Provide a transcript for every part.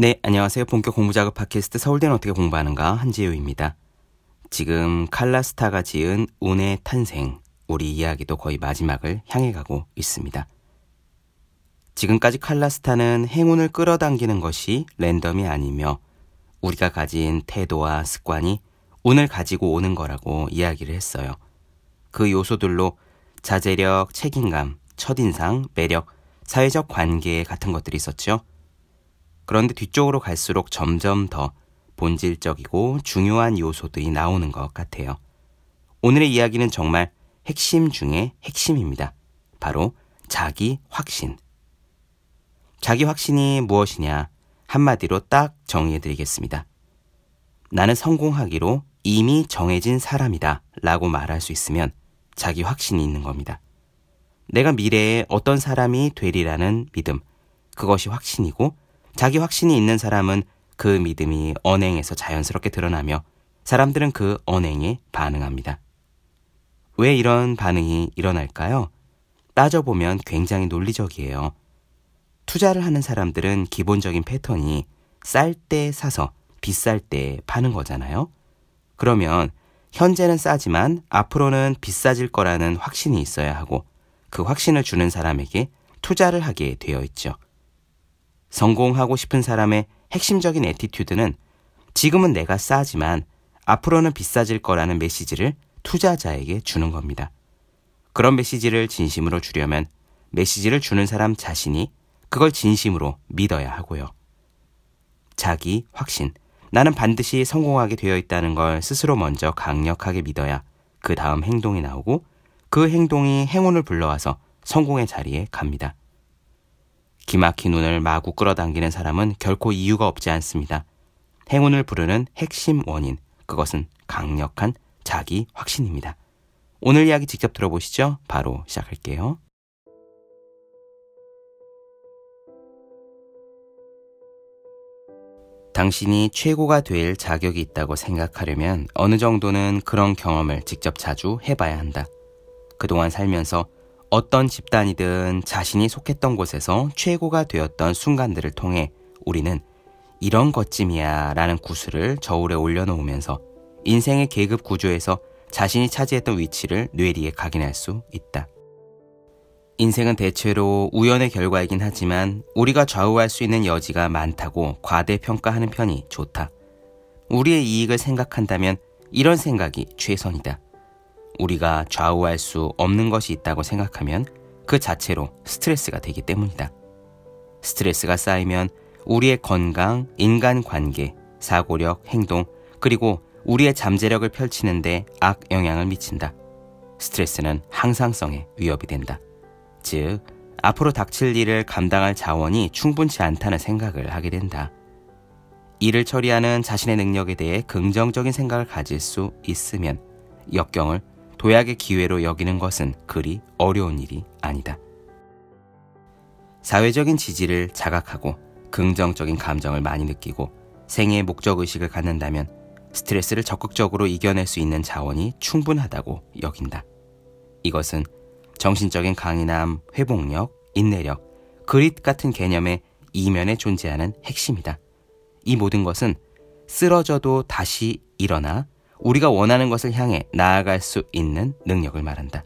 네, 안녕하세요. 본격 공부 작업 팟캐스트 서울대는 어떻게 공부하는가 한지우입니다. 지금 칼라스타가 지은 운의 탄생, 우리 이야기도 거의 마지막을 향해 가고 있습니다. 지금까지 칼라스타는 행운을 끌어당기는 것이 랜덤이 아니며 우리가 가진 태도와 습관이 운을 가지고 오는 거라고 이야기를 했어요. 그 요소들로 자제력, 책임감, 첫인상, 매력, 사회적 관계 같은 것들이 있었죠. 그런데 뒤쪽으로 갈수록 점점 더 본질적이고 중요한 요소들이 나오는 것 같아요. 오늘의 이야기는 정말 핵심 중의 핵심입니다. 바로 자기 확신. 자기 확신이 무엇이냐? 한마디로 딱 정리해 드리겠습니다. 나는 성공하기로 이미 정해진 사람이다 라고 말할 수 있으면 자기 확신이 있는 겁니다. 내가 미래에 어떤 사람이 되리라는 믿음, 그것이 확신이고 자기 확신이 있는 사람은 그 믿음이 언행에서 자연스럽게 드러나며 사람들은 그 언행에 반응합니다. 왜 이런 반응이 일어날까요? 따져보면 굉장히 논리적이에요. 투자를 하는 사람들은 기본적인 패턴이 쌀 때 사서 비쌀 때 파는 거잖아요. 그러면 현재는 싸지만 앞으로는 비싸질 거라는 확신이 있어야 하고 그 확신을 주는 사람에게 투자를 하게 되어 있죠. 성공하고 싶은 사람의 핵심적인 attitude는 지금은 내가 싸지만 앞으로는 비싸질 거라는 메시지를 투자자에게 주는 겁니다. 그런 메시지를 진심으로 주려면 메시지를 주는 사람 자신이 그걸 진심으로 믿어야 하고요. 자기 확신. 나는 반드시 성공하게 되어 있다는 걸 스스로 먼저 강력하게 믿어야 그 다음 행동이 나오고 그 행동이 행운을 불러와서 성공의 자리에 갑니다. 기막힌 눈을 마구 끌어당기는 사람은 결코 이유가 없지 않습니다. 행운을 부르는 핵심 원인, 그것은 강력한 자기 확신입니다. 오늘 이야기 직접 들어보시죠. 바로 시작할게요. 당신이 최고가 될 자격이 있다고 생각하려면 어느 정도는 그런 경험을 직접 자주 해봐야 한다. 그동안 살면서 어떤 집단이든 자신이 속했던 곳에서 최고가 되었던 순간들을 통해 우리는 이런 것쯤이야 라는 구슬을 저울에 올려놓으면서 인생의 계급 구조에서 자신이 차지했던 위치를 뇌리에 각인할 수 있다. 인생은 대체로 우연의 결과이긴 하지만 우리가 좌우할 수 있는 여지가 많다고 과대평가하는 편이 좋다. 우리의 이익을 생각한다면 이런 생각이 최선이다. 우리가 좌우할 수 없는 것이 있다고 생각하면 그 자체로 스트레스가 되기 때문이다. 스트레스가 쌓이면 우리의 건강, 인간 관계, 사고력, 행동, 그리고 우리의 잠재력을 펼치는데 악 영향을 미친다. 스트레스는 항상성의 위협이 된다. 즉, 앞으로 닥칠 일을 감당할 자원이 충분치 않다는 생각을 하게 된다. 일을 처리하는 자신의 능력에 대해 긍정적인 생각을 가질 수 있으면 역경을 도약의 기회로 여기는 것은 그리 어려운 일이 아니다. 사회적인 지지를 자각하고 긍정적인 감정을 많이 느끼고 생애의 목적의식을 갖는다면 스트레스를 적극적으로 이겨낼 수 있는 자원이 충분하다고 여긴다. 이것은 정신적인 강인함, 회복력, 인내력, 그릿 같은 개념의 이면에 존재하는 핵심이다. 이 모든 것은 쓰러져도 다시 일어나 우리가 원하는 것을 향해 나아갈 수 있는 능력을 말한다.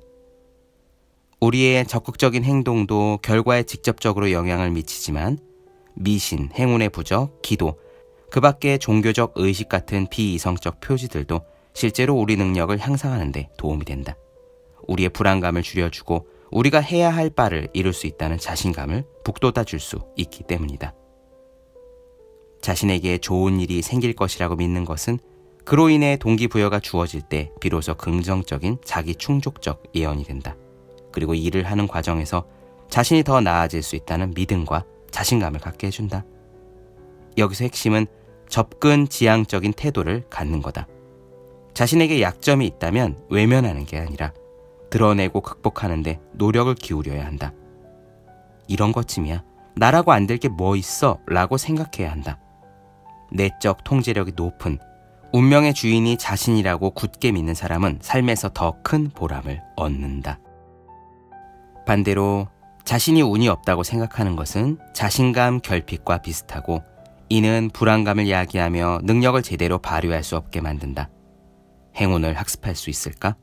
우리의 적극적인 행동도 결과에 직접적으로 영향을 미치지만 미신, 행운의 부적, 기도, 그 밖의 종교적 의식 같은 비이성적 표지들도 실제로 우리 능력을 향상하는 데 도움이 된다. 우리의 불안감을 줄여주고 우리가 해야 할 바를 이룰 수 있다는 자신감을 북돋아 줄 수 있기 때문이다. 자신에게 좋은 일이 생길 것이라고 믿는 것은 그로 인해 동기부여가 주어질 때 비로소 긍정적인 자기 충족적 예언이 된다. 그리고 일을 하는 과정에서 자신이 더 나아질 수 있다는 믿음과 자신감을 갖게 해준다. 여기서 핵심은 접근 지향적인 태도를 갖는 거다. 자신에게 약점이 있다면 외면하는 게 아니라 드러내고 극복하는데 노력을 기울여야 한다. 이런 것쯤이야. 나라고 안 될 게 뭐 있어? 라고 생각해야 한다. 내적 통제력이 높은 운명의 주인이 자신이라고 굳게 믿는 사람은 삶에서 더 큰 보람을 얻는다. 반대로 자신이 운이 없다고 생각하는 것은 자신감 결핍과 비슷하고 이는 불안감을 야기하며 능력을 제대로 발휘할 수 없게 만든다. 행운을 학습할 수 있을까?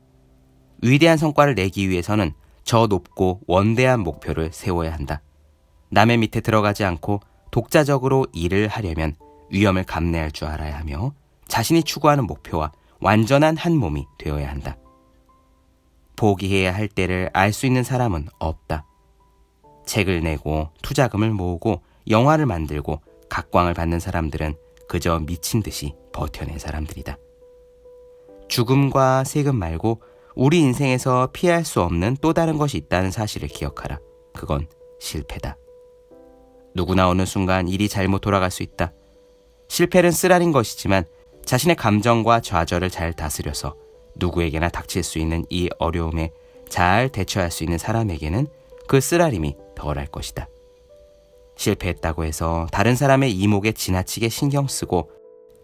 위대한 성과를 내기 위해서는 저 높고 원대한 목표를 세워야 한다. 남의 밑에 들어가지 않고 독자적으로 일을 하려면 위험을 감내할 줄 알아야 하며 자신이 추구하는 목표와 완전한 한 몸이 되어야 한다. 포기해야 할 때를 알 수 있는 사람은 없다. 책을 내고 투자금을 모으고 영화를 만들고 각광을 받는 사람들은 그저 미친 듯이 버텨낸 사람들이다. 죽음과 세금 말고 우리 인생에서 피할 수 없는 또 다른 것이 있다는 사실을 기억하라. 그건 실패다. 누구나 어느 순간 일이 잘못 돌아갈 수 있다. 실패는 쓰라린 것이지만 자신의 감정과 좌절을 잘 다스려서 누구에게나 닥칠 수 있는 이 어려움에 잘 대처할 수 있는 사람에게는 그 쓰라림이 덜할 것이다. 실패했다고 해서 다른 사람의 이목에 지나치게 신경 쓰고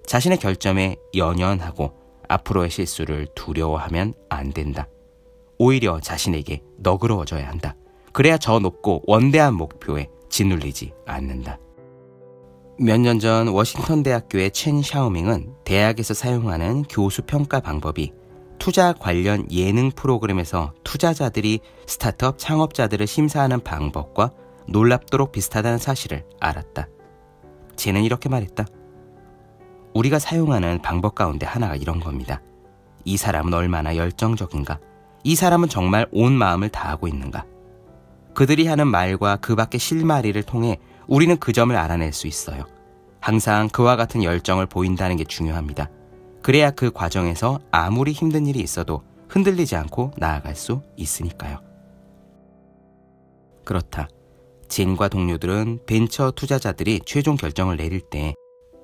자신의 결점에 연연하고 앞으로의 실수를 두려워하면 안 된다. 오히려 자신에게 너그러워져야 한다. 그래야 저 높고 원대한 목표에 짓눌리지 않는다. 몇 년 전 워싱턴 대학교의 첸 샤오밍은 대학에서 사용하는 교수 평가 방법이 투자 관련 예능 프로그램에서 투자자들이 스타트업 창업자들을 심사하는 방법과 놀랍도록 비슷하다는 사실을 알았다. 쟤는 이렇게 말했다. 우리가 사용하는 방법 가운데 하나가 이런 겁니다. 이 사람은 얼마나 열정적인가? 이 사람은 정말 온 마음을 다하고 있는가? 그들이 하는 말과 그 밖의 실마리를 통해 우리는 그 점을 알아낼 수 있어요. 항상 그와 같은 열정을 보인다는 게 중요합니다. 그래야 그 과정에서 아무리 힘든 일이 있어도 흔들리지 않고 나아갈 수 있으니까요. 그렇다. 진과 동료들은 벤처 투자자들이 최종 결정을 내릴 때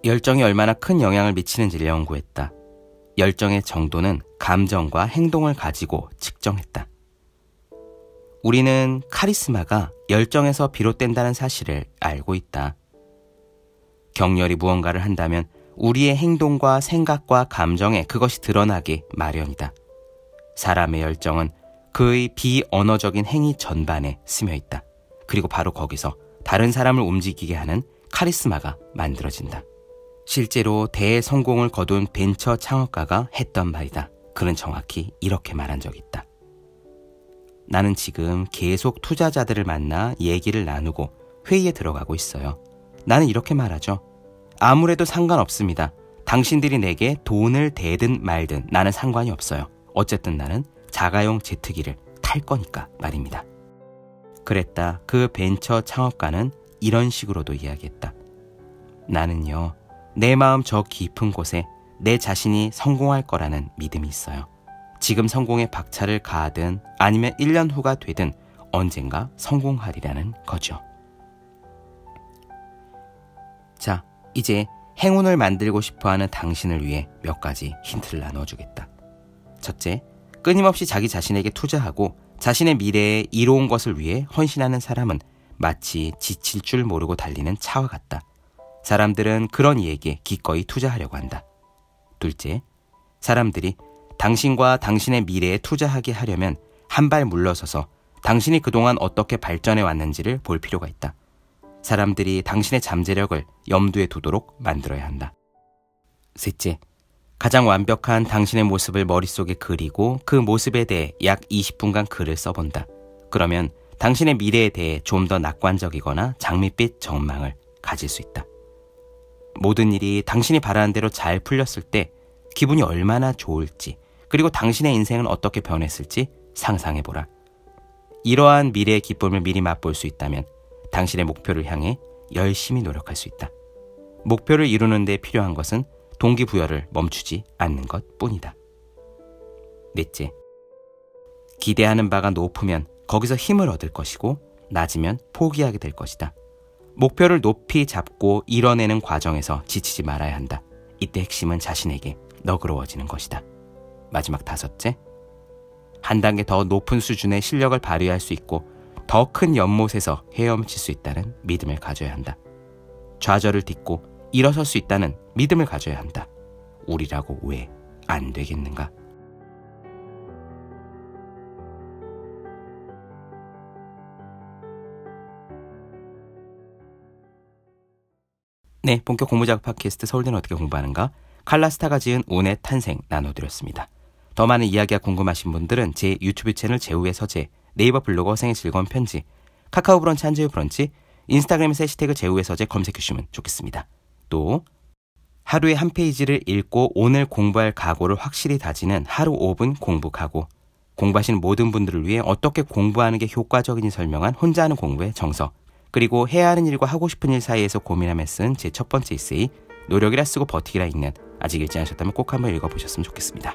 열정이 얼마나 큰 영향을 미치는지를 연구했다. 열정의 정도는 감정과 행동을 가지고 측정했다. 우리는 카리스마가 열정에서 비롯된다는 사실을 알고 있다. 격렬히 무언가를 한다면 우리의 행동과 생각과 감정에 그것이 드러나기 마련이다. 사람의 열정은 그의 비언어적인 행위 전반에 스며 있다. 그리고 바로 거기서 다른 사람을 움직이게 하는 카리스마가 만들어진다. 실제로 대성공을 거둔 벤처 창업가가 했던 말이다. 그는 정확히 이렇게 말한 적이 있다. 나는 지금 계속 투자자들을 만나 얘기를 나누고 회의에 들어가고 있어요. 나는 이렇게 말하죠. 아무래도 상관없습니다. 당신들이 내게 돈을 대든 말든 나는 상관이 없어요. 어쨌든 나는 자가용 제트기를 탈 거니까 말입니다. 그랬다. 그 벤처 창업가는 이런 식으로도 이야기했다. 나는요, 내 마음 저 깊은 곳에 내 자신이 성공할 거라는 믿음이 있어요. 지금 성공에 박차를 가하든 아니면 1년 후가 되든 언젠가 성공하리라는 거죠. 자, 이제 행운을 만들고 싶어 하는 당신을 위해 몇 가지 힌트를 나눠주겠다. 첫째, 끊임없이 자기 자신에게 투자하고 자신의 미래에 이로운 것을 위해 헌신하는 사람은 마치 지칠 줄 모르고 달리는 차와 같다. 사람들은 그런 이에게 기꺼이 투자하려고 한다. 둘째, 사람들이 당신과 당신의 미래에 투자하게 하려면 한 발 물러서서 당신이 그동안 어떻게 발전해 왔는지를 볼 필요가 있다. 사람들이 당신의 잠재력을 염두에 두도록 만들어야 한다. 셋째, 가장 완벽한 당신의 모습을 머릿속에 그리고 그 모습에 대해 약 20분간 글을 써본다. 그러면 당신의 미래에 대해 좀 더 낙관적이거나 장밋빛 전망을 가질 수 있다. 모든 일이 당신이 바라는 대로 잘 풀렸을 때 기분이 얼마나 좋을지, 그리고 당신의 인생은 어떻게 변했을지 상상해보라. 이러한 미래의 기쁨을 미리 맛볼 수 있다면 당신의 목표를 향해 열심히 노력할 수 있다. 목표를 이루는 데 필요한 것은 동기부여를 멈추지 않는 것 뿐이다. 넷째, 기대하는 바가 높으면 거기서 힘을 얻을 것이고 낮으면 포기하게 될 것이다. 목표를 높이 잡고 이뤄내는 과정에서 지치지 말아야 한다. 이때 핵심은 자신에게 너그러워지는 것이다. 마지막 다섯째, 한 단계 더 높은 수준의 실력을 발휘할 수 있고 더 큰 연못에서 헤엄칠 수 있다는 믿음을 가져야 한다. 좌절을 딛고 일어설 수 있다는 믿음을 가져야 한다. 우리라고 왜 안 되겠는가? 네, 본격 공부작업 팟캐스트 서울대는 어떻게 공부하는가? 칼라스타가 지은 온의 탄생 나눠드렸습니다. 더 많은 이야기가 궁금하신 분들은 제 유튜브 채널 제우의 서재, 네이버 블로그 생의 즐거운 편지, 카카오 브런치 한재우 브런치, 인스타그램에서 해시태그 제우의 서재 검색해 주시면 좋겠습니다. 또 하루에 한 페이지를 읽고 오늘 공부할 각오를 확실히 다지는 하루 5분 공부 각오. 공부하시는 모든 분들을 위해 어떻게 공부하는 게 효과적인지 설명한 혼자 하는 공부의 정서. 그리고 해야 하는 일과 하고 싶은 일 사이에서 고민하며 쓴 제 첫 번째 에세이 노력이라 쓰고 버티기라 읽는 아직 읽지 않으셨다면 꼭 한번 읽어보셨으면 좋겠습니다.